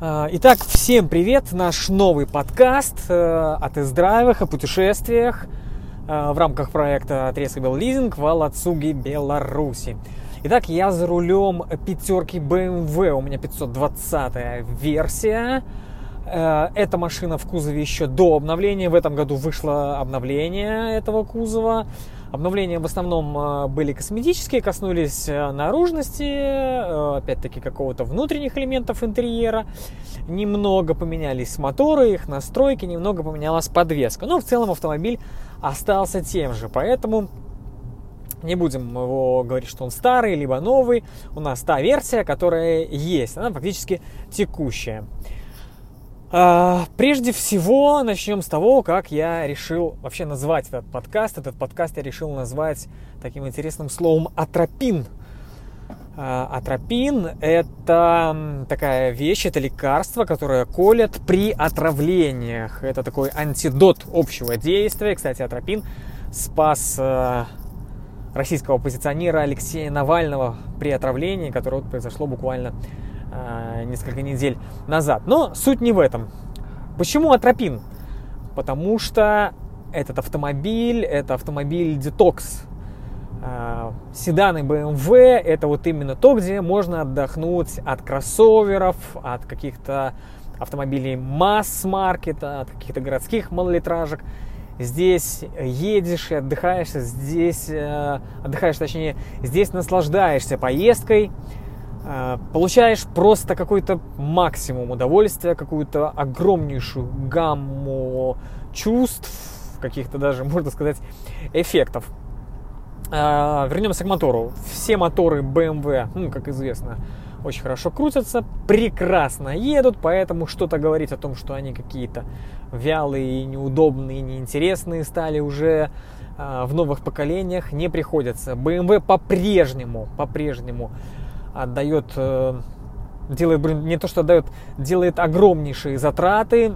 А, итак, всем привет! Наш новый подкаст э, о тест-драйвах, о путешествиях э, в рамках проекта Трескабел Лизинг в Алацуге, Беларуси. Итак, я за рулем пятерки BMW, у меня 520 версия. Э, эта машина в кузове еще до обновления. В этом году вышло обновление этого кузова. Обновления в основном э, были косметические, коснулись э, наружности, э, опять-таки какого-то внутренних элементов интерьера. Немного поменялись моторы, их настройки, немного поменялась подвеска. Но в целом автомобиль остался тем же, поэтому не будем его говорить, что он старый, либо новый. У нас та версия, которая есть, она фактически текущая. А, прежде всего, начнем с того, как я решил вообще назвать этот подкаст. Этот подкаст я решил назвать таким интересным словом «атропин». А, атропин – это такая вещь, это лекарство, которое колят при отравлениях. Это такой антидот общего действия. Кстати, атропин спас э, российского оппозиционера Алексея Навального при отравлении, которое произошло буквально несколько недель назад. Но суть не в этом. Почему Атропин? Потому что этот автомобиль, это автомобиль детокс. Э, седаны BMW это вот именно то, где можно отдохнуть от кроссоверов, от каких-то автомобилей масс-маркета, от каких-то городских малолитражек. Здесь едешь и отдыхаешь, здесь э, отдыхаешь, точнее, здесь наслаждаешься поездкой, Э, получаешь просто какой-то максимум удовольствия, какую-то огромнейшую гамму чувств, каких-то даже, можно сказать, эффектов. Э, вернемся к мотору. Все моторы BMW, ну, как известно, очень хорошо крутятся, прекрасно едут, поэтому что-то говорить о том, что они какие-то вялые, неудобные, неинтересные стали уже э, в новых поколениях не приходится. BMW по-прежнему, по-прежнему отдает, э, делает, не то что отдает, делает огромнейшие затраты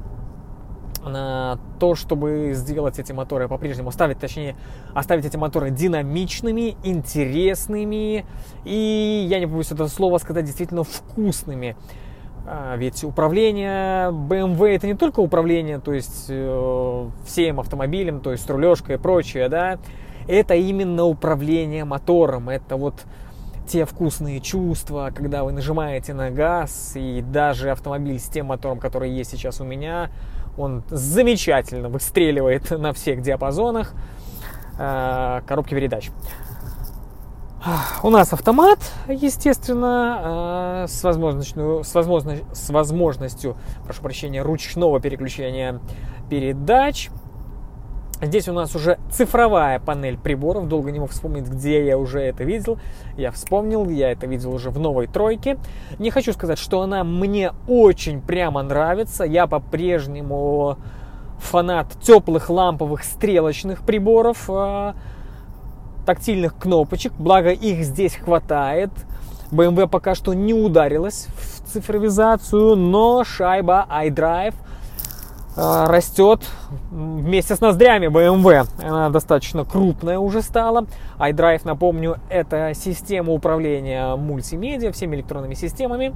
на то, чтобы сделать эти моторы по-прежнему, оставить, точнее, оставить эти моторы динамичными, интересными и, я не побоюсь это слово сказать, действительно вкусными. А, ведь управление BMW это не только управление, то есть э, всем автомобилем, то есть рулежкой и прочее, да, это именно управление мотором, это вот те вкусные чувства, когда вы нажимаете на газ, и даже автомобиль с тем мотором, который есть сейчас у меня, он замечательно выстреливает на всех диапазонах э, коробки передач. У нас автомат, естественно, э, с возможностью, с, возможностью, с возможностью, прошу прощения, ручного переключения передач. Здесь у нас уже цифровая панель приборов. Долго не мог вспомнить, где я уже это видел. Я вспомнил, я это видел уже в новой тройке. Не хочу сказать, что она мне очень прямо нравится. Я по-прежнему фанат теплых ламповых стрелочных приборов, а, тактильных кнопочек. Благо их здесь хватает. BMW пока что не ударилась в цифровизацию, но шайба iDrive – растет вместе с ноздрями BMW. Она достаточно крупная уже стала. iDrive, напомню, это система управления мультимедиа, всеми электронными системами,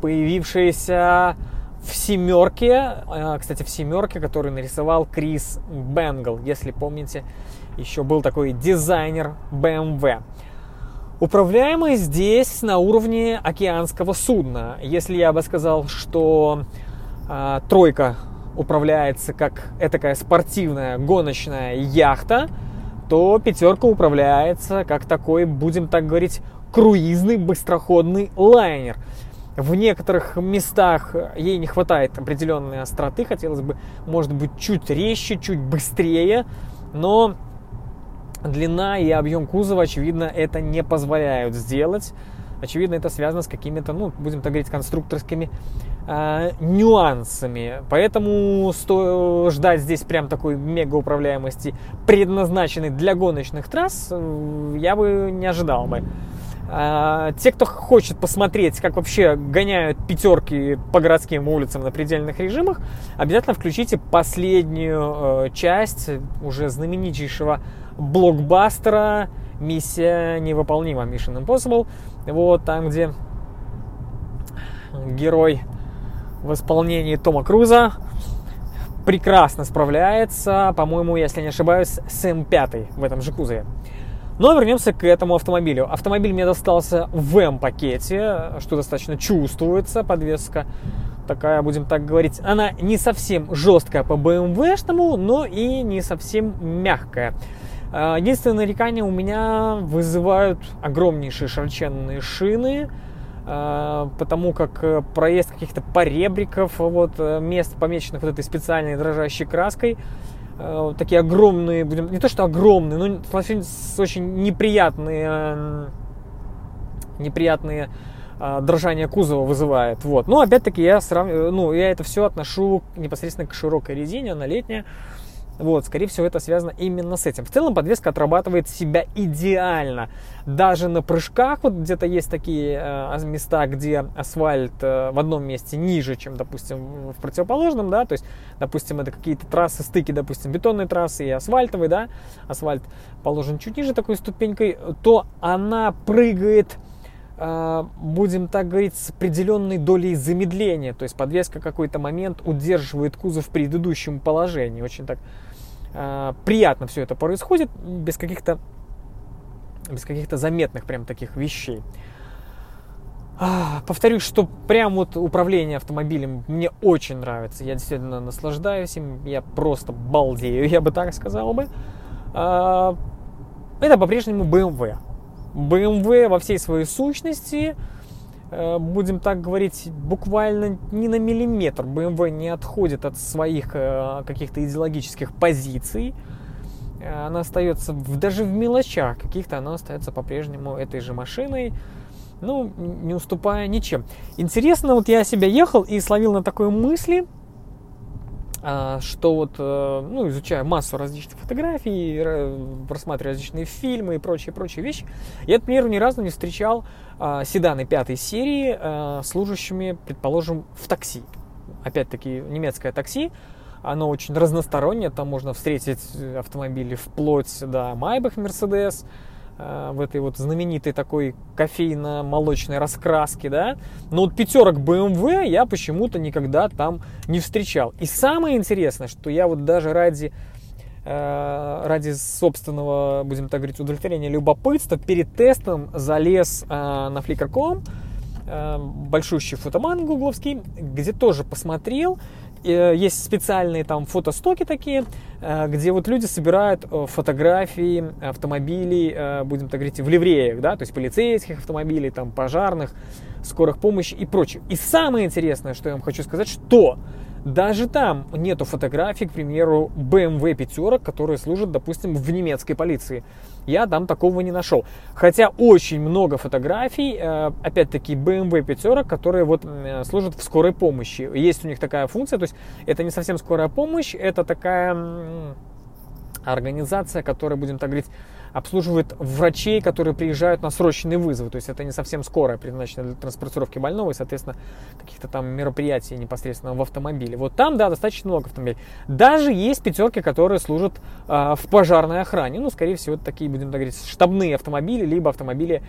появившаяся в семерке, э, кстати, в семерке, который нарисовал Крис Бенгл, если помните, еще был такой дизайнер BMW. Управляемый здесь на уровне океанского судна. Если я бы сказал, что а, тройка управляется как этакая спортивная гоночная яхта, то пятерка управляется как такой, будем так говорить, круизный быстроходный лайнер. В некоторых местах ей не хватает определенной остроты, хотелось бы, может быть, чуть резче, чуть быстрее, но длина и объем кузова, очевидно, это не позволяют сделать. Очевидно, это связано с какими-то, ну, будем так говорить, конструкторскими э, нюансами. Поэтому сто, ждать здесь прям такой мега управляемости, предназначенной для гоночных трасс, э, я бы не ожидал бы. А, те, кто хочет посмотреть, как вообще гоняют пятерки по городским улицам на предельных режимах, обязательно включите последнюю э, часть уже знаменитейшего блокбастера «Миссия невыполнима» Mission Impossible. Вот там, где герой в исполнении Тома Круза, прекрасно справляется, по-моему, если не ошибаюсь, с М5 в этом же кузове. Но вернемся к этому автомобилю. Автомобиль мне достался в М-пакете, что достаточно чувствуется, подвеска такая, будем так говорить, она не совсем жесткая по BMW-шному, но и не совсем мягкая. А, единственное нарекание у меня вызывают огромнейшие широченные шины, потому как э, проезд каких-то поребриков, вот, э, мест, помеченных вот этой специальной дрожащей краской, э, такие огромные, будем, не то что огромные, но очень неприятные, неприятные а, дрожание кузова вызывает. Вот. Но опять-таки я сравниваю, ну, я это все отношу непосредственно к широкой резине, она летняя. Вот, скорее всего, это связано именно с этим. В целом подвеска отрабатывает себя идеально. Даже на прыжках, вот где-то есть такие э, места, где асфальт э, в одном месте ниже, чем, допустим, в противоположном, да, то есть, допустим, это какие-то трассы, стыки, допустим, бетонной трассы и асфальтовой, да, асфальт положен чуть ниже такой ступенькой, то она прыгает а, будем так говорить, с определенной долей замедления. То есть подвеска какой-то момент удерживает кузов в предыдущем положении. Очень так э, приятно все это происходит, без каких-то без каких-то заметных прям таких вещей. А, повторюсь, что прям вот управление автомобилем мне очень нравится. Я действительно наслаждаюсь им. Я просто балдею, я бы так сказал бы. А, это по-прежнему BMW. BMW во всей своей сущности, будем так говорить, буквально ни на миллиметр BMW не отходит от своих э, каких-то идеологических позиций. Э, она остается даже в мелочах каких-то, она остается по-прежнему этой же машиной, ну, не уступая ничем. Интересно, вот я себя ехал и словил на такой мысли, что вот, э, ну, изучая массу различных фотографий, просматривая различные фильмы и прочие-прочие вещи, я, например, ни разу не встречал а, седаны пятой серии, а, служащими, предположим, в такси. Опять-таки, немецкое такси, оно очень разностороннее, там можно встретить автомобили вплоть до Майбах Мерседес, Э, в этой вот знаменитой такой кофейно-молочной раскраске, да. Но вот пятерок BMW я почему-то никогда там не встречал. И самое интересное, что я вот даже ради э, ради собственного, будем так говорить, удовлетворения любопытства перед тестом залез э, на flickr.com большущий фотоман гугловский, где тоже посмотрел, Э, есть специальные там фотостоки такие, э, где вот люди собирают э, фотографии автомобилей, будем так говорить, в ливреях, да, то есть полицейских автомобилей, там, пожарных, скорых помощи и прочее. И самое интересное, что я вам хочу сказать, что даже там нету фотографий, к примеру, BMW пятерок, которые служат, допустим, в немецкой полиции. Я там такого не нашел. Хотя очень много фотографий, э, опять-таки, BMW пятерок, которые вот э, служат в скорой помощи. Есть у них такая функция, то есть это не совсем скорая помощь, это такая организация, которая, будем так говорить, обслуживает врачей, которые приезжают на срочный вызов. То есть это не совсем скорая, предназначена для транспортировки больного и, соответственно, каких-то там мероприятий непосредственно в автомобиле. Вот там, да, достаточно много автомобилей. Даже есть пятерки, которые служат э, в пожарной охране. Ну, скорее всего, это такие, будем так говорить, штабные автомобили, либо автомобили,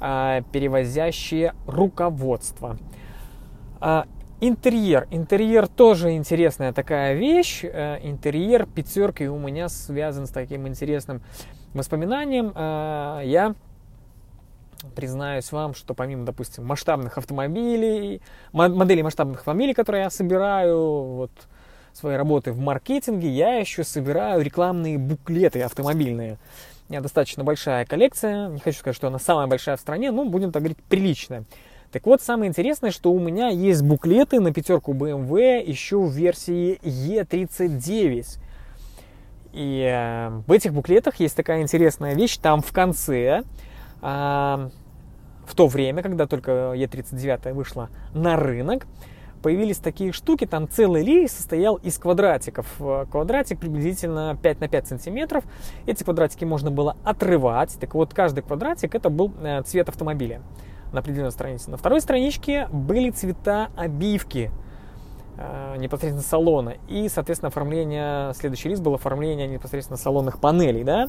э, перевозящие руководство. Интерьер. Интерьер тоже интересная такая вещь. Э, интерьер пятерки у меня связан с таким интересным воспоминанием. Э, я признаюсь вам, что помимо, допустим, масштабных автомобилей, моделей масштабных автомобилей, которые я собираю, вот, своей работы в маркетинге, я еще собираю рекламные буклеты автомобильные. У меня достаточно большая коллекция, не хочу сказать, что она самая большая в стране, но будем так говорить, приличная. Так вот, самое интересное, что у меня есть буклеты на пятерку BMW еще в версии E39. И э, в этих буклетах есть такая интересная вещь. Там в конце, э, в то время, когда только E39 вышла на рынок, появились такие штуки, там целый лей состоял из квадратиков. Квадратик приблизительно 5 на 5 сантиметров. Эти квадратики можно было отрывать. Так вот, каждый квадратик это был э, цвет автомобиля на определенной странице. На второй страничке были цвета обивки э, непосредственно салона. И, соответственно, оформление, следующий лист был оформление непосредственно салонных панелей, да.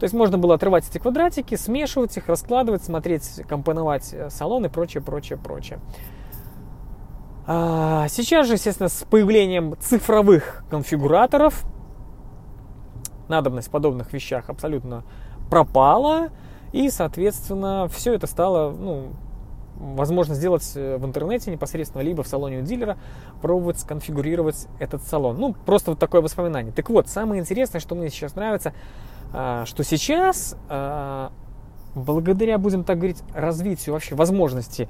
То есть можно было отрывать эти квадратики, смешивать их, раскладывать, смотреть, компоновать э, салон и прочее, прочее, прочее. А, сейчас же, естественно, с появлением цифровых конфигураторов надобность в подобных вещах абсолютно пропала, и, соответственно, все это стало, ну, возможно сделать в интернете непосредственно, либо в салоне у дилера, пробовать сконфигурировать этот салон. Ну, просто вот такое воспоминание. Так вот, самое интересное, что мне сейчас нравится, а, что сейчас, а, благодаря, будем так говорить, развитию вообще возможностей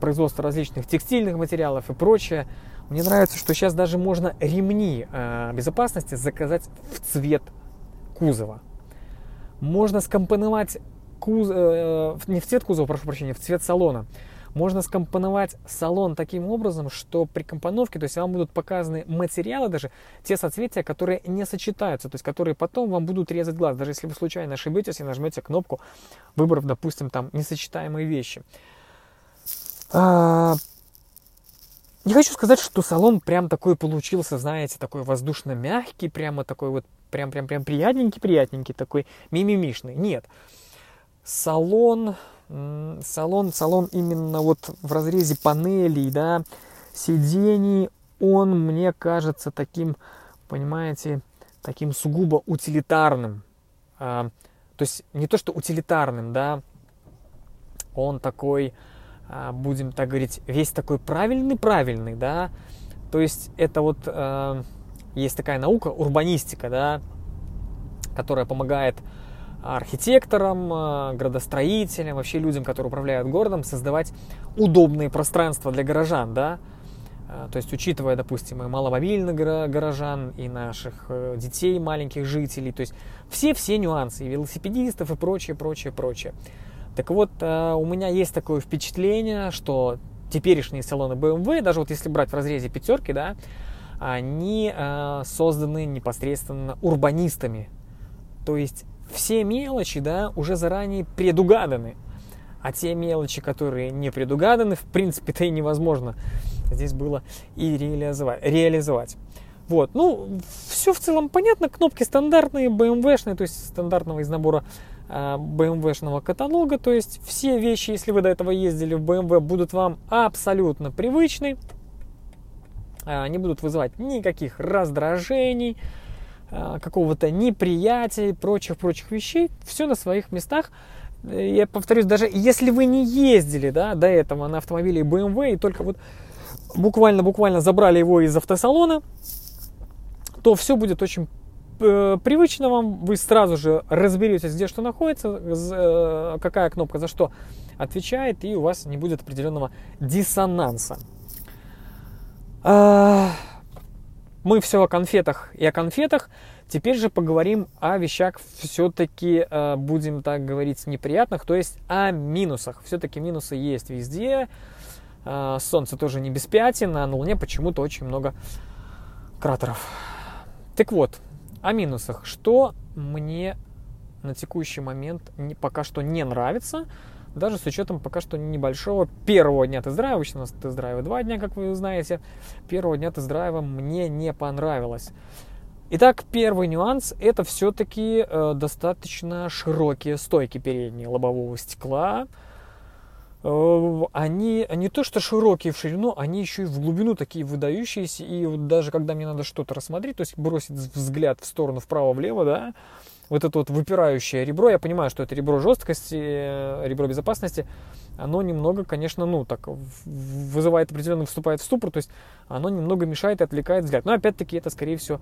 производства различных текстильных материалов и прочее, мне нравится, что сейчас даже можно ремни а, безопасности заказать в цвет кузова. Можно скомпоновать куз... Э, не в цвет кузова, прошу прощения, в цвет салона. Можно скомпоновать салон таким образом, что при компоновке, то есть вам будут показаны материалы даже, те соцветия, которые не сочетаются, то есть которые потом вам будут резать глаз, даже если вы случайно ошибетесь и нажмете кнопку, выбрав, допустим, там несочетаемые вещи. А... Не хочу сказать, что салон прям такой получился, знаете, такой воздушно-мягкий, прямо такой вот, прям-прям-прям приятненький-приятненький, такой мимимишный. Нет. Салон, салон, салон именно вот в разрезе панелей, да, сидений, он мне кажется таким, понимаете, таким сугубо утилитарным. А, то есть не то, что утилитарным, да, он такой, а, будем так говорить, весь такой правильный-правильный, да, то есть это вот а, есть такая наука, урбанистика, да, которая помогает архитекторам, э, градостроителям, вообще людям, которые управляют городом, создавать удобные пространства для горожан, да, э, то есть учитывая, допустим, и маломобильных горожан, и наших э, детей, маленьких жителей, то есть все-все нюансы, и велосипедистов, и прочее, прочее, прочее. Так вот, у меня есть такое впечатление, что теперешние салоны BMW, даже вот если брать в разрезе пятерки, да, они созданы непосредственно урбанистами. То есть все мелочи, да, уже заранее предугаданы. А те мелочи, которые не предугаданы, в принципе-то и невозможно здесь было и реализовать. Вот, ну, все в целом понятно, кнопки стандартные, BMW-шные, то есть стандартного из набора BMW-шного каталога, то есть все вещи, если вы до этого ездили в BMW, будут вам абсолютно привычны, э, не будут вызывать никаких раздражений, а, какого-то неприятия и прочих-прочих вещей. Все на своих местах. Я повторюсь, даже если вы не ездили да, до этого на автомобиле BMW и только вот буквально-буквально забрали его из автосалона, то все будет очень э, привычно вам, вы сразу же разберетесь, где что находится, э, какая кнопка за что отвечает, и у вас не будет определенного диссонанса. Мы все о конфетах и о конфетах. Теперь же поговорим о вещах все-таки, э, будем так говорить, неприятных, то есть о минусах. Все-таки минусы есть везде. Э, солнце тоже не без пятен, а на Луне почему-то очень много кратеров. Так вот, о минусах. Что мне на текущий момент пока что не нравится – даже с учетом пока что небольшого первого дня тест-драйва, обычно у нас тест-драйвы два дня, как вы знаете, первого дня тест-драйва мне не понравилось. Итак, первый нюанс – это все-таки э, достаточно широкие стойки передние лобового стекла. Э, они не то что широкие в ширину, они еще и в глубину такие выдающиеся. И вот даже когда мне надо что-то рассмотреть, то есть бросить взгляд в сторону вправо-влево, да, вот это вот выпирающее ребро, я понимаю, что это ребро жесткости, э, ребро безопасности, оно немного, конечно, ну, так, вызывает определенно, вступает в ступор, то есть оно немного мешает и отвлекает взгляд. Но опять-таки это, скорее всего,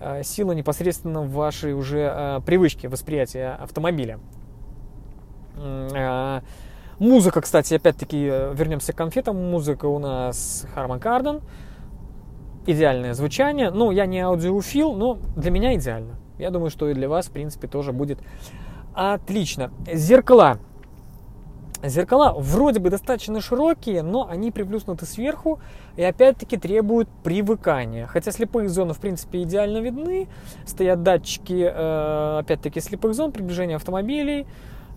э, сила непосредственно вашей уже э, привычки восприятия автомобиля. Музыка, кстати, опять-таки, вернемся к конфетам. Музыка у нас Harman Kardon. Идеальное звучание. Ну, я не аудиофил, но для меня идеально. Я думаю, что и для вас, в принципе, тоже будет отлично. Зеркала. Зеркала вроде бы достаточно широкие, но они приплюснуты сверху и опять-таки требуют привыкания. Хотя слепые зоны в принципе идеально видны, стоят датчики э, опять-таки слепых зон, приближения автомобилей,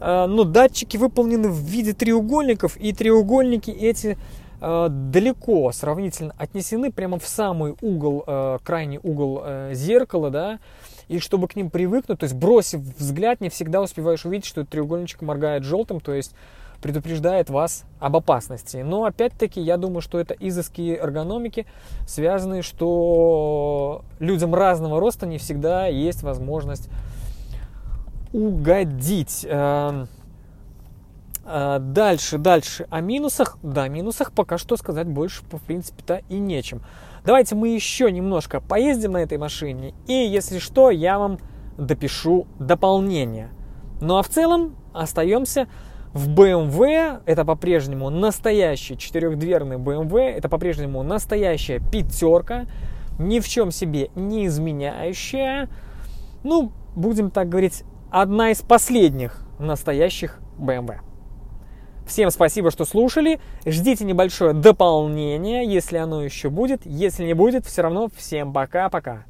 э, но датчики выполнены в виде треугольников и треугольники эти э, далеко сравнительно отнесены прямо в самый угол, крайний угол зеркала, да, и чтобы к ним привыкнуть, то есть бросив взгляд, не всегда успеваешь увидеть, что треугольничек моргает желтым, то есть предупреждает вас об опасности. Но опять-таки я думаю, что это изыски эргономики, связанные, что людям разного роста не всегда есть возможность угодить. Эм, э, дальше, дальше. О минусах. Да, о минусах пока что сказать больше, в принципе-то, и нечем. Давайте мы еще немножко поездим на этой машине. И, если что, я вам допишу дополнение. Ну а в целом остаемся в BMW. Это по-прежнему настоящий четырехдверный BMW. Это по-прежнему настоящая пятерка. Ни в чем себе не изменяющая. Ну, будем так говорить, одна из последних настоящих BMW. Всем спасибо, что слушали. Ждите небольшое дополнение, если оно еще будет. Если не будет, все равно всем пока-пока.